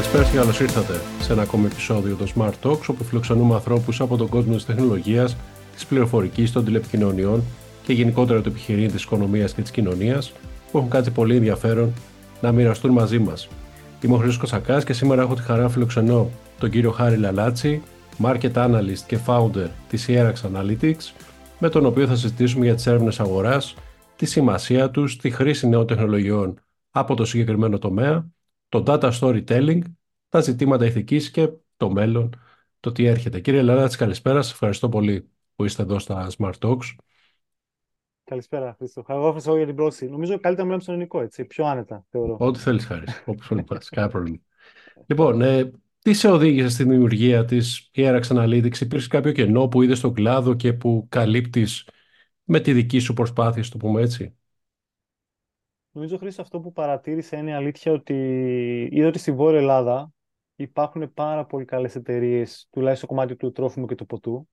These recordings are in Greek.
Λοιπόν, καλησπέρα και καλώς ήρθατε σε ένα ακόμη επεισόδιο των Smart Talks, όπου φιλοξενούμε ανθρώπους από τον κόσμο της τεχνολογίας, της πληροφορικής, των τηλεπικοινωνιών και γενικότερα του επιχειρήν της οικονομίας και της κοινωνίας, που έχουν κάτι πολύ ενδιαφέρον να μοιραστούν μαζί μας. Είμαι ο Χρήστος Κοσακά και σήμερα έχω τη χαρά να φιλοξενώ τον κύριο Χάρη Λαλάτσι, Market Analyst και Founder της Ierax Analytics, με τον οποίο θα συζητήσουμε για τις έρευνες αγοράς, τη σημασία τους, τη χρήση νέων τεχνολογιών από το συγκεκριμένο τομέα το data storytelling, τα ζητήματα ηθικής και το μέλλον, το τι έρχεται. Κύριε Λαράτση, καλησπέρα. Σας ευχαριστώ πολύ που είστε εδώ στα Smart Talks. Καλησπέρα, Χρήστο. Εγώ ευχαριστώ για την πρόσκληση. Νομίζω καλύτερα να μιλάμε στον ελληνικό, έτσι, πιο άνετα, θεωρώ. Ό,τι θέλεις, Χάρη. Όπως θέλει πας, κανένα πρόβλημα. Λοιπόν, ε, τι σε οδήγησε στη δημιουργία της Ierax Analytics, υπήρξε κάποιο κενό που είδες στον κλάδο και που καλύπτεις με τη δική σου προσπάθεια, το πούμε έτσι; Νομίζω, Χρήστο, αυτό που παρατήρησα είναι η αλήθεια ότι είδα ότι στη Βόρεια Ελλάδα υπάρχουν πάρα πολύ καλές εταιρείες, τουλάχιστον στο κομμάτι του τρόφιμου και του ποτού,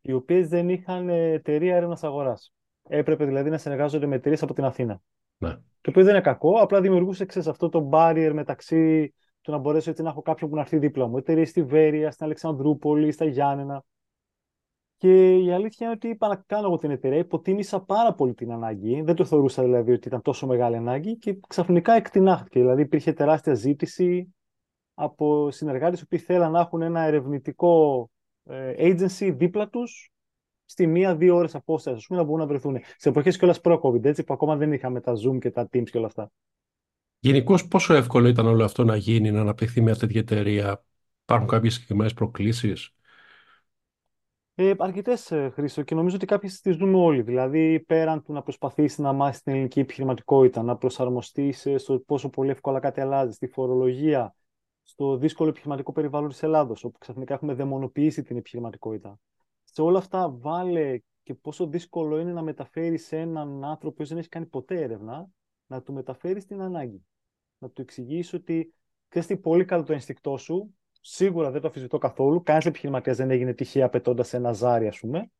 οι οποίες δεν είχαν εταιρεία έρευνας αγοράς. Έπρεπε δηλαδή να συνεργάζονται με εταιρείες από την Αθήνα. Ναι. Το οποίο δεν είναι κακό, απλά δημιουργούσε ξέρεις, αυτό το barrier μεταξύ του να μπορέσω έτσι να έχω κάποιον που να έρθει δίπλα μου. Εταιρείες στη Βέρεια, στην Αλεξανδρούπολη, στα Γιάννενα. Και η αλήθεια είναι ότι είπα να κάνω εγώ την εταιρεία. Υποτίμησα πάρα πολύ την ανάγκη. Δεν το θεωρούσα δηλαδή ότι ήταν τόσο μεγάλη ανάγκη και ξαφνικά εκτινάχθηκε. Δηλαδή υπήρχε τεράστια ζήτηση από συνεργάτες που θέλαν να έχουν ένα ερευνητικό ε, agency δίπλα τους στη μία-δύο ώρες απόστασης, ας πούμε, να μπορούν να βρεθούν. Σε εποχές κιόλας προ-COVID, έτσι που ακόμα δεν είχαμε τα Zoom και τα Teams και όλα αυτά. Γενικώς, πόσο εύκολο ήταν όλο αυτό να γίνει, να αναπτυχθεί μια τέτοια εταιρεία, Υπάρχουν κάποιες συγκεκριμένες προκλήσεις; Ε, Αρκετές, ε, Χρήστο, και νομίζω ότι κάποιες τις δούμε όλοι. Δηλαδή, πέραν του να προσπαθήσεις να μάθεις την ελληνική επιχειρηματικότητα, να προσαρμοστείς στο πόσο πολύ εύκολα κάτι αλλάζει, στη φορολογία, στο δύσκολο επιχειρηματικό περιβάλλον της Ελλάδος, όπου ξαφνικά έχουμε δαιμονοποιήσει την επιχειρηματικότητα. Σε όλα αυτά, βάλε και πόσο δύσκολο είναι να μεταφέρεις σε έναν άνθρωπο που δεν έχει κάνει ποτέ έρευνα, να του μεταφέρεις την ανάγκη. Να του εξηγήσει ότι ξέρει πολύ καλό το ενστικτό σου, Σίγουρα δεν το αφισβητώ καθόλου. Κανένας επιχειρηματίας δεν έγινε τυχαία απαιτώντα ένα ζάρι, ας πούμε.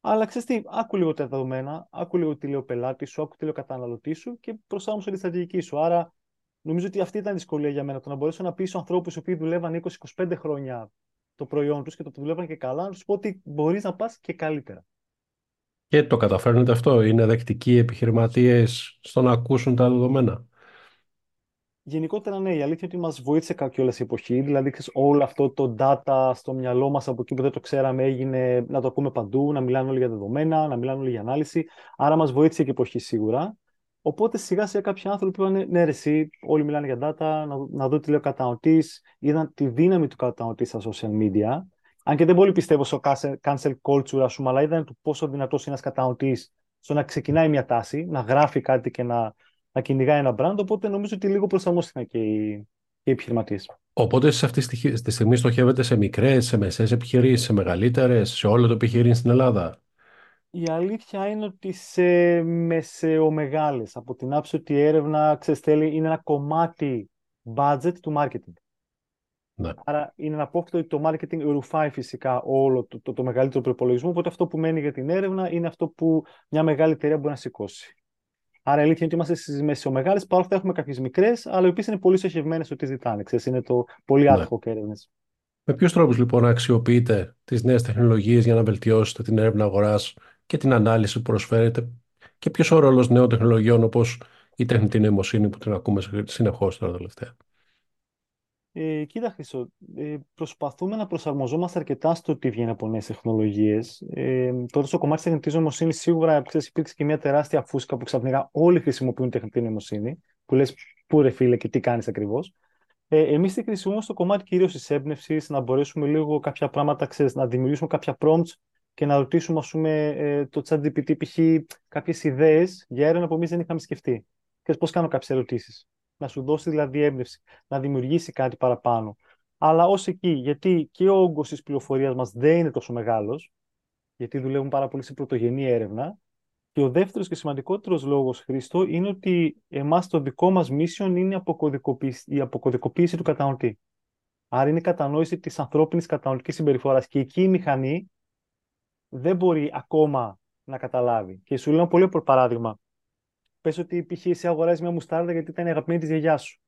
Αλλά ξέρεις τι, άκου λίγο τα δεδομένα, άκου λίγο τι λέει ο πελάτης σου, άκου τι λέει ο καταναλωτής σου και προσάρμοσε τη στρατηγική σου. Άρα, νομίζω ότι αυτή ήταν η δυσκολία για μένα. Το να μπορέσω να πείσω ανθρώπους οι οποίοι δουλεύαν 20-25 χρόνια το προϊόν τους και το δουλεύαν και καλά, να τους πω ότι μπορείς να πας και καλύτερα. Και το καταφέρνετε αυτό. Είναι δεκτικοί επιχειρηματίες στο να ακούσουν τα δεδομένα. Γενικότερα, ναι, η αλήθεια είναι ότι μας βοήθησε κιόλας η εποχή. Δηλαδή, ξέρεις, όλο αυτό το data στο μυαλό μας από εκεί που δεν το ξέραμε έγινε να το ακούμε παντού, να μιλάνε όλοι για δεδομένα, να μιλάνε όλοι για ανάλυση. Άρα, μας βοήθησε και η εποχή σίγουρα. Οπότε, σιγά σιγά κάποιοι άνθρωποι είπαν: Ναι, ρε, εσύ, όλοι μιλάνε για data, να, να δω τι λέει ο κατανοητή. Είδαν τη δύναμη του κατανοητή στα social media. Αν και δεν πολύ πιστεύω στο cancel culture, ας πούμε, αλλά είδαν το πόσο δυνατός είναι ένας κατανοητή στο να ξεκινάει μια τάση, να γράφει κάτι και να να κυνηγάει ένα brand, οπότε νομίζω ότι λίγο προσαρμόστηκαν και οι, οι επιχειρηματίες. Οπότε σε αυτή τη στιγμή στοχεύετε σε μικρές, σε μεσαίε επιχειρήσεις, σε μεγαλύτερες, σε όλο το επιχειρήν στην Ελλάδα; Η αλήθεια είναι ότι σε μεσαιομεγάλες, από την άψη ότι η έρευνα ξέρεις, είναι ένα κομμάτι budget του marketing. Ναι. Άρα είναι ένα απόφυτο ότι το marketing ρουφάει φυσικά όλο το, το, το μεγαλύτερο προπολογισμό, οπότε αυτό που μένει για την έρευνα είναι αυτό που μια μεγάλη εταιρεία μπορεί να σηκώσει. Άρα η αλήθεια είναι ότι είμαστε στις μεσαιομεγάλες, παρόλο που έχουμε κάποιες μικρές, αλλά οι οποίες είναι πολύ στοχευμένες στο τι ζητάνε. Ξέρεις, είναι το πολύ ναι. άδικο και έρευνες. Με ποιους τρόπους λοιπόν αξιοποιείτε τις νέες τεχνολογίες για να βελτιώσετε την έρευνα αγοράς και την ανάλυση που προσφέρετε, και ποιος ο ρόλος νέων τεχνολογιών όπως η τεχνητή νοημοσύνη που την ακούμε συνεχώς τώρα τελευταία; Ε, κοίτα, Χρυσό, ε, προσπαθούμε να προσαρμοζόμαστε αρκετά στο τι βγαίνει από νέες τεχνολογίες. Ε, τώρα, στο κομμάτι της τεχνητής νοημοσύνης, σίγουρα ξέρεις, υπήρξε και μια τεράστια φούσκα που ξαφνικά όλοι χρησιμοποιούν τεχνητή νοημοσύνη. Που λες, πού ρε φίλε και τι κάνεις ακριβώς. Ε, Εμείς τη χρησιμοποιούμε στο κομμάτι κυρίως της έμπνευσης, να μπορέσουμε λίγο κάποια πράγματα, ξέρεις, να δημιουργήσουμε κάποια prompts και να ρωτήσουμε, ας πούμε, ε, το chat GPT π.χ. κάποιες ιδέες για έρευνα που εμείς δεν είχαμε σκεφτεί. Και πώς κάνω κάποιες ερωτήσεις να σου δώσει δηλαδή έμπνευση, να δημιουργήσει κάτι παραπάνω. Αλλά ως εκεί, γιατί και ο όγκος της πληροφορίας μας δεν είναι τόσο μεγάλος, γιατί δουλεύουν πάρα πολύ σε πρωτογενή έρευνα. Και ο δεύτερος και σημαντικότερος λόγος, Χρήστο, είναι ότι εμάς το δικό μας mission είναι η αποκωδικοποίηση του κατανοητή. Άρα είναι η κατανόηση της ανθρώπινης κατανοητική συμπεριφοράς. Και εκεί η μηχανή δεν μπορεί ακόμα να καταλάβει. Και σου λέω ένα πολύ παράδειγμα. Πες ότι π.χ. εσύ αγοράζεις μια μουστάρδα γιατί ήταν η αγαπημένη της γιαγιά σου.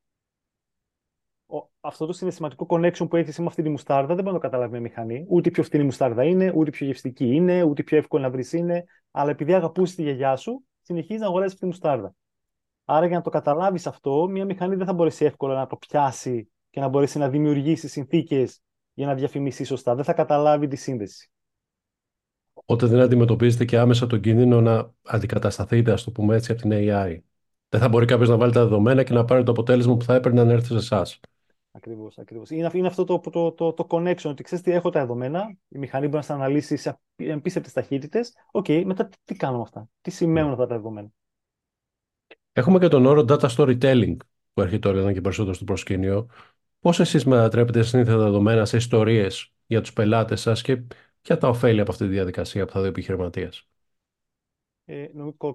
αυτό το συναισθηματικό connection που έχεις με αυτή τη μουστάρδα δεν μπορεί να το καταλάβει μια μηχανή. Ούτε πιο φθηνή μουστάρδα είναι, ούτε πιο γευστική είναι, ούτε πιο εύκολο να βρεις είναι. Αλλά επειδή αγαπούσες τη γιαγιά σου, συνεχίζεις να αγοράζεις αυτή τη μουστάρδα. Άρα για να το καταλάβεις αυτό, μια μηχανή δεν θα μπορέσει εύκολα να το πιάσει και να μπορέσει να δημιουργήσει συνθήκες για να διαφημίσει σωστά. Δεν θα καταλάβει τη σύνδεση. Οπότε δεν αντιμετωπίζετε και άμεσα τον κίνδυνο να αντικατασταθείτε, ας το πούμε έτσι, από την AI. Δεν θα μπορεί κάποιος να βάλει τα δεδομένα και να πάρει το αποτέλεσμα που θα έπαιρνε να έρθει σε εσάς. Ακριβώς, ακριβώς. Είναι, είναι αυτό το, το, το, το connection, ότι ξέρεις τι έχω τα δεδομένα, η μηχανή μπορεί να στα αναλύσει σε απίστευτες ταχύτητες. OK, okay, μετά τι, κάνω με αυτά, τι σημαίνουν αυτά τα δεδομένα. Έχουμε και τον όρο data storytelling που έρχεται τώρα και περισσότερο στο προσκήνιο. Πώς εσείς μετατρέπετε σύνθετα δεδομένα σε ιστορίες για τους πελάτες σας και ποια τα οφέλη από αυτή τη διαδικασία που θα δει ο επιχειρηματίας; Ε,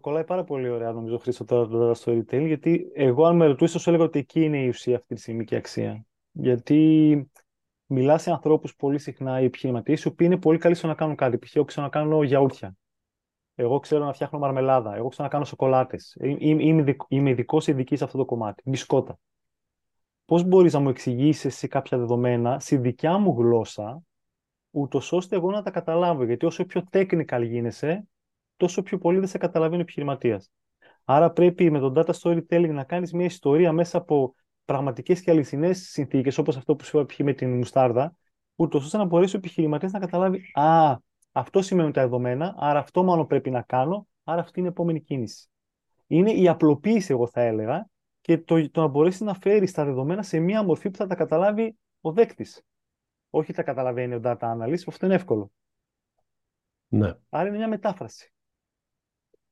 κολλάει πάρα πολύ ωραία, νομίζω, Χρήστο, τώρα το data storytelling, γιατί εγώ, αν με ρωτούσες, σου έλεγα ότι εκεί είναι η ουσία αυτή τη στιγμή και η αξία. Γιατί μιλάς σε ανθρώπους πολύ συχνά, οι επιχειρηματίες, οι οποίοι είναι πολύ καλοί στο να κάνουν κάτι. Π.χ. εγώ ξέρω να κάνω γιαούρτια. Εγώ ξέρω να φτιάχνω μαρμελάδα. Εγώ ξέρω να κάνω σοκολάτε. Είμαι, είμαι ειδικός ειδικής σε αυτό το κομμάτι. Μπισκότα. Πώς μπορείς να μου εξηγήσεις σε κάποια δεδομένα, στη δικιά μου γλώσσα, ούτως ώστε εγώ να τα καταλάβω. Γιατί όσο πιο technical γίνεσαι, τόσο πιο πολύ δεν σε καταλαβαίνει ο επιχειρηματίας. Άρα πρέπει με τον data storytelling να κάνεις μια ιστορία μέσα από πραγματικές και αληθινές συνθήκες, όπως αυτό που σου είπα με την μουστάρδα, ούτως ώστε να μπορέσει ο επιχειρηματίας να καταλάβει Α, αυτό σημαίνουν τα δεδομένα, άρα αυτό μάλλον πρέπει να κάνω, άρα αυτή είναι η επόμενη κίνηση. Είναι η απλοποίηση, εγώ θα έλεγα, και το, το να μπορέσεις να φέρεις τα δεδομένα σε μια μορφή που θα τα καταλάβει ο δέκτης. Όχι τα καταλαβαίνει ο data analyst, αυτό είναι εύκολο. Ναι. Άρα είναι μια μετάφραση.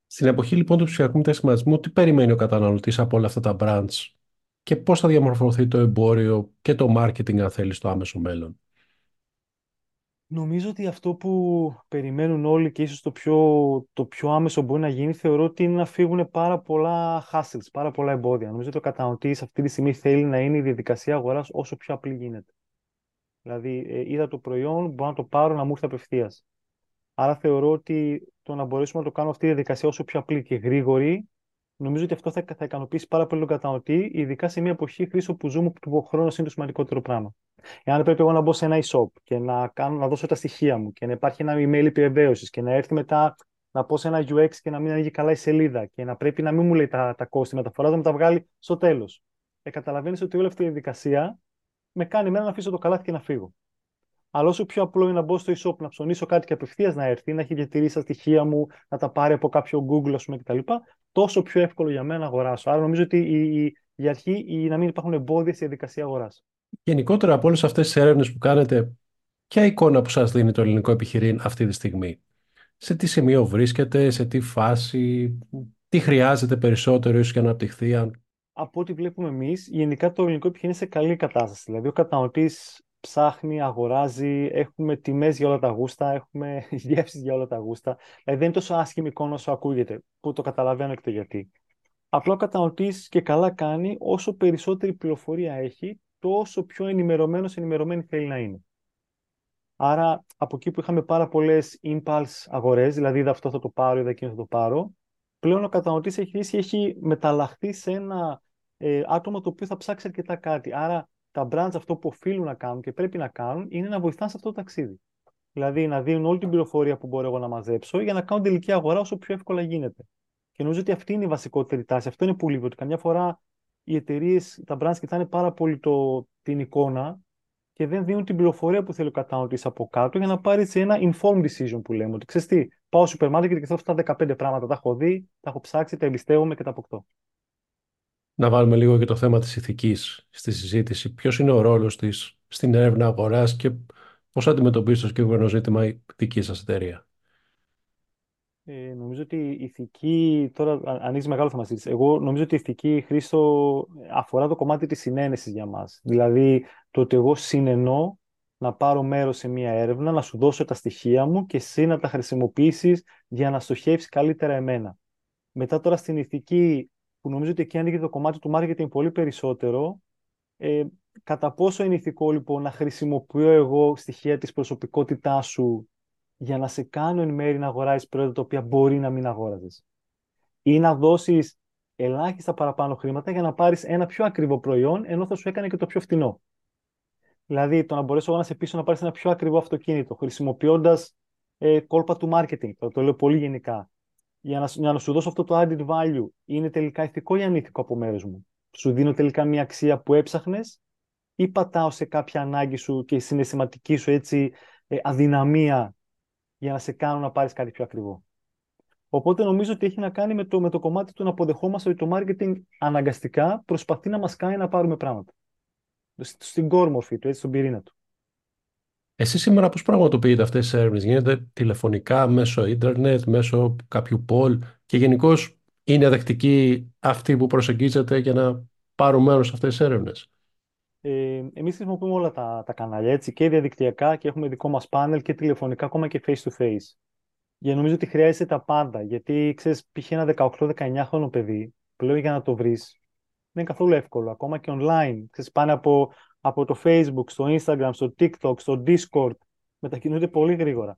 Στην εποχή λοιπόν του ψηφιακού μετασχηματισμού, τι περιμένει ο καταναλωτής από όλα αυτά τα brands και πώς θα διαμορφωθεί το εμπόριο και το marketing αν θέλεις στο άμεσο μέλλον; Νομίζω ότι αυτό που περιμένουν όλοι και ίσως το πιο, το πιο άμεσο μπορεί να γίνει θεωρώ ότι είναι να φύγουν πάρα πολλά hassles, πάρα πολλά εμπόδια. Νομίζω ότι ο καταναλωτής αυτή τη στιγμή θέλει να είναι η διαδικασία αγοράς όσο πιο απλή γίνεται. Δηλαδή ε, είδα το προϊόν, μπορώ να το πάρω να μου έρθει απευθείας. Άρα θεωρώ ότι το να μπορέσουμε να το κάνουμε αυτή τη διαδικασία όσο πιο απλή και γρήγορη νομίζω ότι αυτό θα, θα ικανοποιήσει πάρα πολύ τον καταναλωτή, ειδικά σε μια εποχή χρήση που ζούμε που ο χρόνος είναι το σημαντικότερο πράγμα. Εάν πρέπει εγώ να μπω σε ένα e-shop και να, κάνω, να δώσω τα στοιχεία μου και να υπάρχει ένα email επιβεβαίωσης και να έρθει μετά να πω σε ένα UX και να μην ανοίγει καλά η σελίδα και να πρέπει να μην μου λέει τα, τα κόστη μεταφορά, να μου τα βγάλει στο τέλος. Ε, καταλαβαίνεις ότι όλη αυτή η διαδικασία με κάνει εμένα να αφήσω το καλάθι και να φύγω. Αλλά όσο πιο απλό είναι να μπω στο e-shop, να ψωνίσω κάτι και απευθείας να έρθει, να έχει διατηρήσει τα στοιχεία μου, να τα πάρει από κάποιο Google, ας πούμε, κτλ., τόσο πιο εύκολο για μένα να αγοράσω. Άρα νομίζω ότι η, η, η αρχή είναι να μην υπάρχουν εμπόδια στη διαδικασία αγοράς. Γενικότερα από όλες αυτές τις έρευνες που κάνετε, ποια εικόνα που σας δίνει το ελληνικό επιχειρήν αυτή τη στιγμή; Σε τι σημείο βρίσκεται, σε τι φάση, τι χρειάζεται περισσότερο ίσως για να αναπτυχθεί. Από ό,τι βλέπουμε εμείς, γενικά το ελληνικό επιχειρήν είναι σε καλή κατάσταση. Δηλαδή, ο καταναλωτής ψάχνει, αγοράζει, έχουμε τιμές για όλα τα γούστα, έχουμε γεύσεις για όλα τα γούστα. Δηλαδή δεν είναι τόσο άσχημη εικόνα όσο ακούγεται, που το καταλαβαίνω και το γιατί. Απλά ο καταναλωτής και καλά κάνει, όσο περισσότερη πληροφορία έχει, τόσο πιο ενημερωμένος, ενημερωμένη θέλει να είναι. Άρα, από εκεί που είχαμε πάρα πολλές impulse αγορές, δηλαδή είδα αυτό θα το πάρω, είδα εκείνο θα το πάρω, πλέον ο καταναλωτής έχει, έχει μεταλλαχθεί σε ένα ε, άτομο το οποίο θα ψάξει αρκετά κάτι. Άρα, τα brands αυτό που οφείλουν να κάνουν και πρέπει να κάνουν είναι να βοηθάνε σε αυτό το ταξίδι. Δηλαδή να δίνουν όλη την πληροφορία που μπορώ εγώ να μαζέψω για να κάνουν τελική αγορά όσο πιο εύκολα γίνεται. Και νομίζω ότι αυτή είναι η βασικότερη τάση. Αυτό είναι που λείπει. Ότι καμιά φορά οι εταιρείες, τα brands κοιτάνε πάρα πολύ το, την εικόνα και δεν δίνουν την πληροφορία που θέλει ο καταναλωτής από κάτω για να πάρει ένα informed decision που λέμε. Ότι ξέρεις τι, πάω στο σούπερ και θέλω αυτά τα 15 πράγματα. Τα έχω δει, τα έχω ψάξει, τα εμπιστεύομαι και τα αποκτώ να βάλουμε λίγο και το θέμα της ηθικής στη συζήτηση. Ποιος είναι ο ρόλος της στην έρευνα αγοράς και πώς αντιμετωπίζεις το συγκεκριμένο ζήτημα η δική σας εταιρεία; Ε, νομίζω ότι η ηθική, τώρα ανοίγει μεγάλο θέμα συζήτηση. Εγώ νομίζω ότι η ηθική, Χρήστο, αφορά το κομμάτι της συνένεσης για μας. Δηλαδή, το ότι εγώ συνενώ να πάρω μέρος σε μια έρευνα, να σου δώσω τα στοιχεία μου και εσύ να τα χρησιμοποιήσεις για να στοχεύσεις καλύτερα εμένα. Μετά τώρα στην ηθική που νομίζω ότι εκεί ανοίγει το κομμάτι του marketing πολύ περισσότερο. Ε, κατά πόσο είναι ηθικό λοιπόν να χρησιμοποιώ εγώ στοιχεία της προσωπικότητάς σου για να σε κάνω εν μέρη να αγοράζεις προϊόντα τα οποία μπορεί να μην αγόραζες; Ή να δώσεις ελάχιστα παραπάνω χρήματα για να πάρεις ένα πιο ακριβό προϊόν, ενώ θα σου έκανε και το πιο φτηνό; Δηλαδή, το να μπορέσω εγώ να σε πείσω να πάρεις ένα πιο ακριβό αυτοκίνητο, χρησιμοποιώντας ε, κόλπα του marketing, το, το λέω πολύ γενικά, για να, για να σου δώσω αυτό το added value, είναι τελικά ηθικό ή ανήθικο από μέρους μου; Σου δίνω τελικά μια αξία που έψαχνες ή πατάω σε κάποια ανάγκη σου και συναισθηματική σου έτσι ε, αδυναμία για να σε κάνω να πάρεις κάτι πιο ακριβό; Οπότε νομίζω ότι έχει να κάνει με το, με το κομμάτι του να αποδεχόμαστε ότι το marketing αναγκαστικά προσπαθεί να μας κάνει να πάρουμε πράγματα. Στην κόρμορφη του, έτσι, στον πυρήνα του. Εσύ σήμερα πώς πραγματοποιείτε αυτές τις έρευνες, γίνεται τηλεφωνικά, μέσω ίντερνετ, μέσω κάποιου poll και γενικώς είναι δεκτικοί αυτοί που προσεγγίζετε για να πάρουν μέρος σε αυτές τις έρευνες; Ε, εμείς χρησιμοποιούμε όλα τα, τα κανάλια, έτσι, και διαδικτυακά και έχουμε δικό μας πάνελ και τηλεφωνικά, ακόμα και face to face. Για νομίζω ότι χρειάζεται τα πάντα, γιατί ξέρεις, π.χ. ένα 18-19 χρόνο παιδί, πλέον για να το βρεις, δεν είναι καθόλου εύκολο, ακόμα και online. Ξέρεις, πάνε από, από το Facebook, στο Instagram, στο TikTok, στο Discord, μετακινούνται πολύ γρήγορα.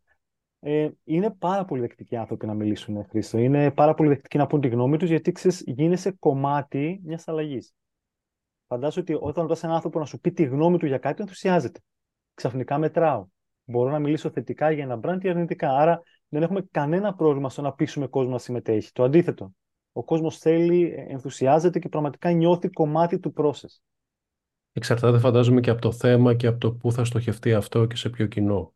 Ε, είναι πάρα πολύ δεκτικοί άνθρωποι να μιλήσουν, Χρήστο. Είναι πάρα πολύ δεκτικοί να πούν τη γνώμη τους, γιατί ξέρεις, γίνεσαι κομμάτι μιας αλλαγής. Φαντάζομαι ότι όταν ρωτάς έναν άνθρωπο να σου πει τη γνώμη του για κάτι, ενθουσιάζεται. Ξαφνικά μετράω. Μπορώ να μιλήσω θετικά για ένα brand ή αρνητικά. Άρα δεν έχουμε κανένα πρόβλημα στο να πείσουμε κόσμο να συμμετέχει. Το αντίθετο. Ο κόσμος θέλει, ενθουσιάζεται και πραγματικά νιώθει κομμάτι του process. Εξαρτάται, φαντάζομαι, και από το θέμα και από το πού θα στοχευτεί αυτό και σε ποιο κοινό.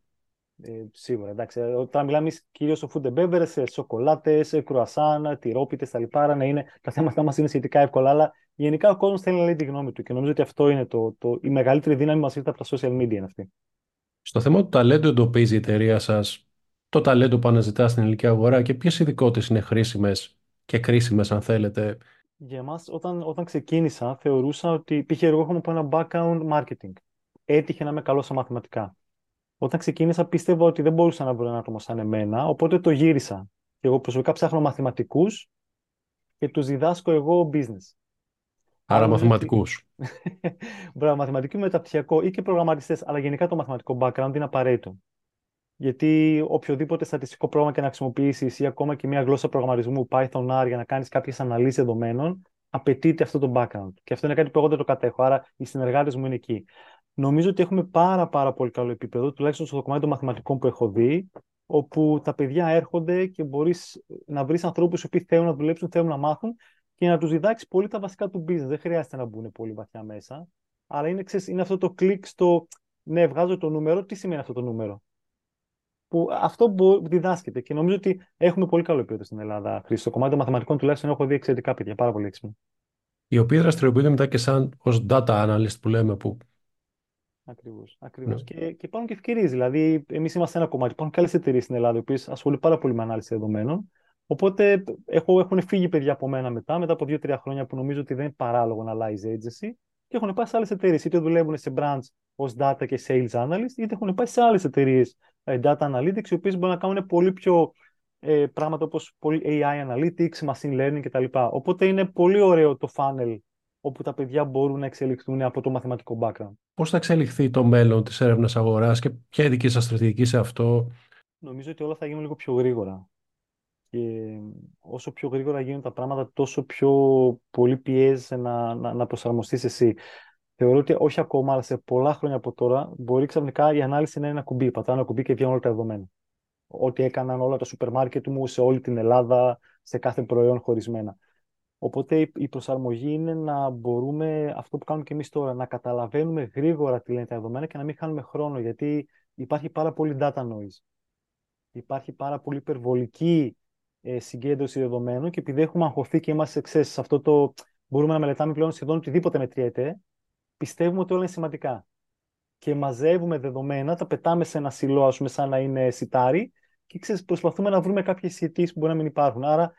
Ε, σίγουρα, εντάξει. Όταν μιλάμε κυρίως στο food and beverage, σοκολάτες, κρουασάν, τυρόπιτες, τα λοιπά, να είναι, τα θέματα μας είναι σχετικά εύκολα, αλλά γενικά ο κόσμος θέλει να λέει τη γνώμη του και νομίζω ότι αυτό είναι το, το, η μεγαλύτερη δύναμη μας ήρθε από τα social media είναι αυτή. Στο θέμα του ταλέντου εντοπίζει η εταιρεία σας το ταλέντο που αναζητά στην ελληνική αγορά και ποιες ειδικότητες είναι χρήσιμες και κρίσιμες, αν θέλετε. Για εμάς, όταν, όταν ξεκίνησα, θεωρούσα ότι π.χ. εγώ έχω από ένα background marketing. Έτυχε να είμαι καλός στα μαθηματικά. Όταν ξεκίνησα, πίστευα ότι δεν μπορούσα να βρω ένα άτομο σαν εμένα, οπότε το γύρισα. Και εγώ προσωπικά ψάχνω μαθηματικούς και τους διδάσκω εγώ business. Άρα μαθηματικούς. Μπράβο, μαθηματικού μεταπτυχιακό ή και προγραμματιστές, αλλά γενικά το μαθηματικό background είναι απαραίτητο. Γιατί οποιοδήποτε στατιστικό πρόγραμμα και να χρησιμοποιήσεις ή ακόμα και μια γλώσσα προγραμματισμού Python R για να κάνεις κάποιες αναλύσεις δεδομένων, απαιτείται αυτό το background. Και αυτό είναι κάτι που εγώ δεν το κατέχω. Άρα οι συνεργάτες μου είναι εκεί. Νομίζω ότι έχουμε πάρα, πάρα πολύ καλό επίπεδο, τουλάχιστον στο κομμάτι των μαθηματικών που έχω δει, όπου τα παιδιά έρχονται και μπορείς να βρεις ανθρώπους που θέλουν να δουλέψουν, θέλουν να μάθουν και να τους διδάξεις πολύ τα βασικά του business. Δεν χρειάζεται να μπουν πολύ βαθιά μέσα. Αλλά είναι, ξέρεις, είναι αυτό το κλικ στο ναι, βγάζω το νούμερο. Τι σημαίνει αυτό το νούμερο; Που αυτό που διδάσκεται και νομίζω ότι έχουμε πολύ καλό επίπεδο στην Ελλάδα. Στο κομμάτι των μαθηματικών τουλάχιστον έχω δει εξαιρετικά παιδιά, πάρα πολύ έξυπνα. Οι οποίοι δραστηριοποιούνται μετά και σαν ως data analyst που λέμε, που Ακριβώς. Ακριβώς. Ναι. Και, και υπάρχουν και ευκαιρίες. Δηλαδή, εμείς είμαστε ένα κομμάτι. Υπάρχουν και άλλες εταιρείες στην Ελλάδα, οι οποίες ασχολούνται πάρα πολύ με ανάλυση δεδομένων. Οπότε έχω, έχουν φύγει παιδιά από μένα μετά, μετά από δύο-τρία χρόνια που νομίζω ότι δεν είναι παράλογο να αλλάζει agency και έχουν πάει σε άλλες εταιρείες. Είτε δουλεύουν σε branch ως data και sales analyst, είτε έχουν πάει σε άλλες εταιρείες ε, data analytics, οι οποίες μπορούν να κάνουν πολύ πιο ε, πράγματα όπως AI analytics, machine learning κτλ. Οπότε είναι πολύ ωραίο το funnel όπου τα παιδιά μπορούν να εξελιχθούν από το μαθηματικό background. Πώς θα εξελιχθεί το μέλλον της έρευνας αγοράς και ποια είναι η δική σας στρατηγική σε αυτό, Νομίζω ότι όλα θα γίνουν λίγο πιο γρήγορα. Και όσο πιο γρήγορα γίνουν τα πράγματα, τόσο πιο πολύ πιέζεσαι να, να, να προσαρμοστείς εσύ. Θεωρώ ότι όχι ακόμα, αλλά σε πολλά χρόνια από τώρα μπορεί ξαφνικά η ανάλυση να είναι ένα κουμπί. Πατάω ένα κουμπί και βγαίνουν όλα τα δεδομένα. Ό,τι έκαναν όλα τα σούπερ μάρκετ μου σε όλη την Ελλάδα, σε κάθε προϊόν χωρισμένα. Οπότε η προσαρμογή είναι να μπορούμε αυτό που κάνουμε και εμείς τώρα, να καταλαβαίνουμε γρήγορα τι λένε τα δεδομένα και να μην χάνουμε χρόνο. Γιατί υπάρχει πάρα πολύ data noise. Υπάρχει πάρα πολύ υπερβολική ε, συγκέντρωση δεδομένων και επειδή έχουμε αγχωθεί και είμαστε ξέρεις, σε αυτό το. Μπορούμε να μελετάμε πλέον σχεδόν οτιδήποτε μετριέται, πιστεύουμε ότι όλα είναι σημαντικά. Και μαζεύουμε δεδομένα, τα πετάμε σε ένα σιλό, ας πούμε, σαν να είναι σιτάρι, και ξέρεις, προσπαθούμε να βρούμε κάποιες σχετήσει που μπορεί να μην υπάρχουν. Άρα,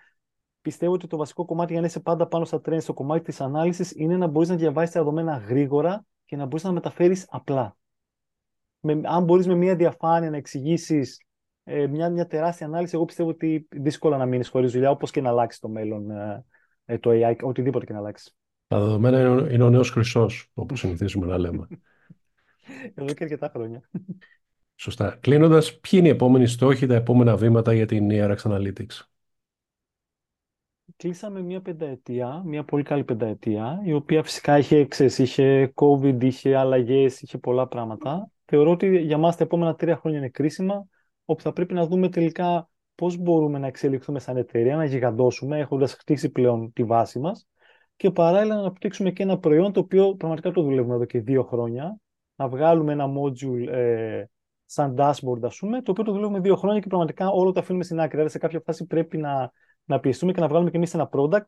πιστεύω ότι το βασικό κομμάτι για να είσαι πάντα πάνω στα τρένα στο κομμάτι της ανάλυσης είναι να μπορείς να διαβάσεις τα δεδομένα γρήγορα και να μπορείς να μεταφέρεις απλά. Με, αν μπορείς με μια διαφάνεια να εξηγήσεις ε, μια, μια τεράστια ανάλυση, εγώ πιστεύω ότι δύσκολα να μείνεις χωρίς δουλειά, όπως και να αλλάξεις το μέλλον ε, ε το AI, οτιδήποτε και να αλλάξεις. Τα δεδομένα είναι, είναι ο νέος χρυσό, όπως συνηθίζουμε να λέμε. Εδώ και αρκετά χρόνια. Σωστά. Κλείνοντας, ποιοι είναι οι επόμενοι στόχοι, τα επόμενα βήματα για την ERX Analytics; κλείσαμε μια πενταετία, μια πολύ καλή πενταετία, η οποία φυσικά είχε, ξέρεις, είχε COVID, είχε αλλαγές, είχε πολλά πράγματα. Θεωρώ ότι για μας τα επόμενα τρία χρόνια είναι κρίσιμα, όπου θα πρέπει να δούμε τελικά πώς μπορούμε να εξελιχθούμε σαν εταιρεία, να γιγαντώσουμε, έχοντας χτίσει πλέον τη βάση μας και παράλληλα να αναπτύξουμε και ένα προϊόν το οποίο πραγματικά το δουλεύουμε εδώ και δύο χρόνια, να βγάλουμε ένα module ε, σαν dashboard, ας πούμε, το οποίο το δουλεύουμε δύο χρόνια και πραγματικά όλο το αφήνουμε στην άκρη. Δηλαδή, σε κάποια φάση πρέπει να, να πιεστούμε και να βγάλουμε και εμείς ένα product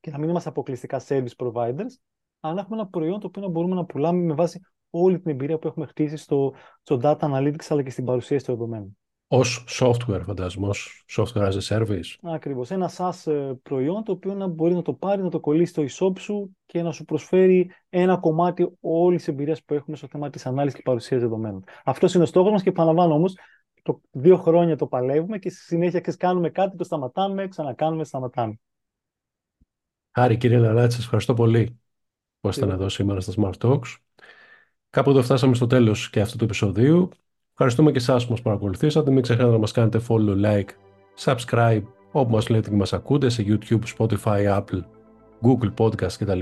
και να μην είμαστε αποκλειστικά service providers, αλλά να έχουμε ένα προϊόν το οποίο να μπορούμε να πουλάμε με βάση όλη την εμπειρία που έχουμε χτίσει στο, στο data analytics αλλά και στην παρουσίαση των δεδομένων. Ω software, φαντάζομαι, ως software as a service. Ακριβώς. Ένα SaaS ε, προϊόν το οποίο να μπορεί να το πάρει, να το κολλήσει στο e-shop σου και να σου προσφέρει ένα κομμάτι όλης της εμπειρίας που έχουμε στο θέμα της ανάλυσης και παρουσίαση δεδομένων. Αυτός είναι ο στόχος μας και επαναλαμβάνω όμως, το δύο χρόνια το παλεύουμε και στη συνέχεια κάνουμε κάτι, το σταματάμε, ξανακάνουμε, σταματάμε. Άρη, κύριε Λαλάτση, σας ευχαριστώ πολύ που ήσασταν εδώ σήμερα στα Smart Talks. Κάπου εδώ φτάσαμε στο τέλος και αυτού του επεισοδίου. Ευχαριστούμε και εσάς που μας παρακολουθήσατε. Μην ξεχνάτε να μας κάνετε follow, like, subscribe, όπου μας λέτε και μας ακούτε σε YouTube, Spotify, Apple, Google Podcast κτλ.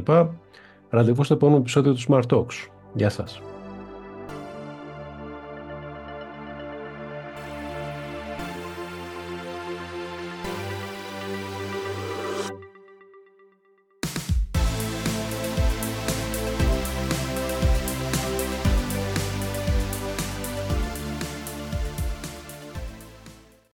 Ραντεβού στο επόμενο επεισόδιο του Smart Talks. Γεια σας.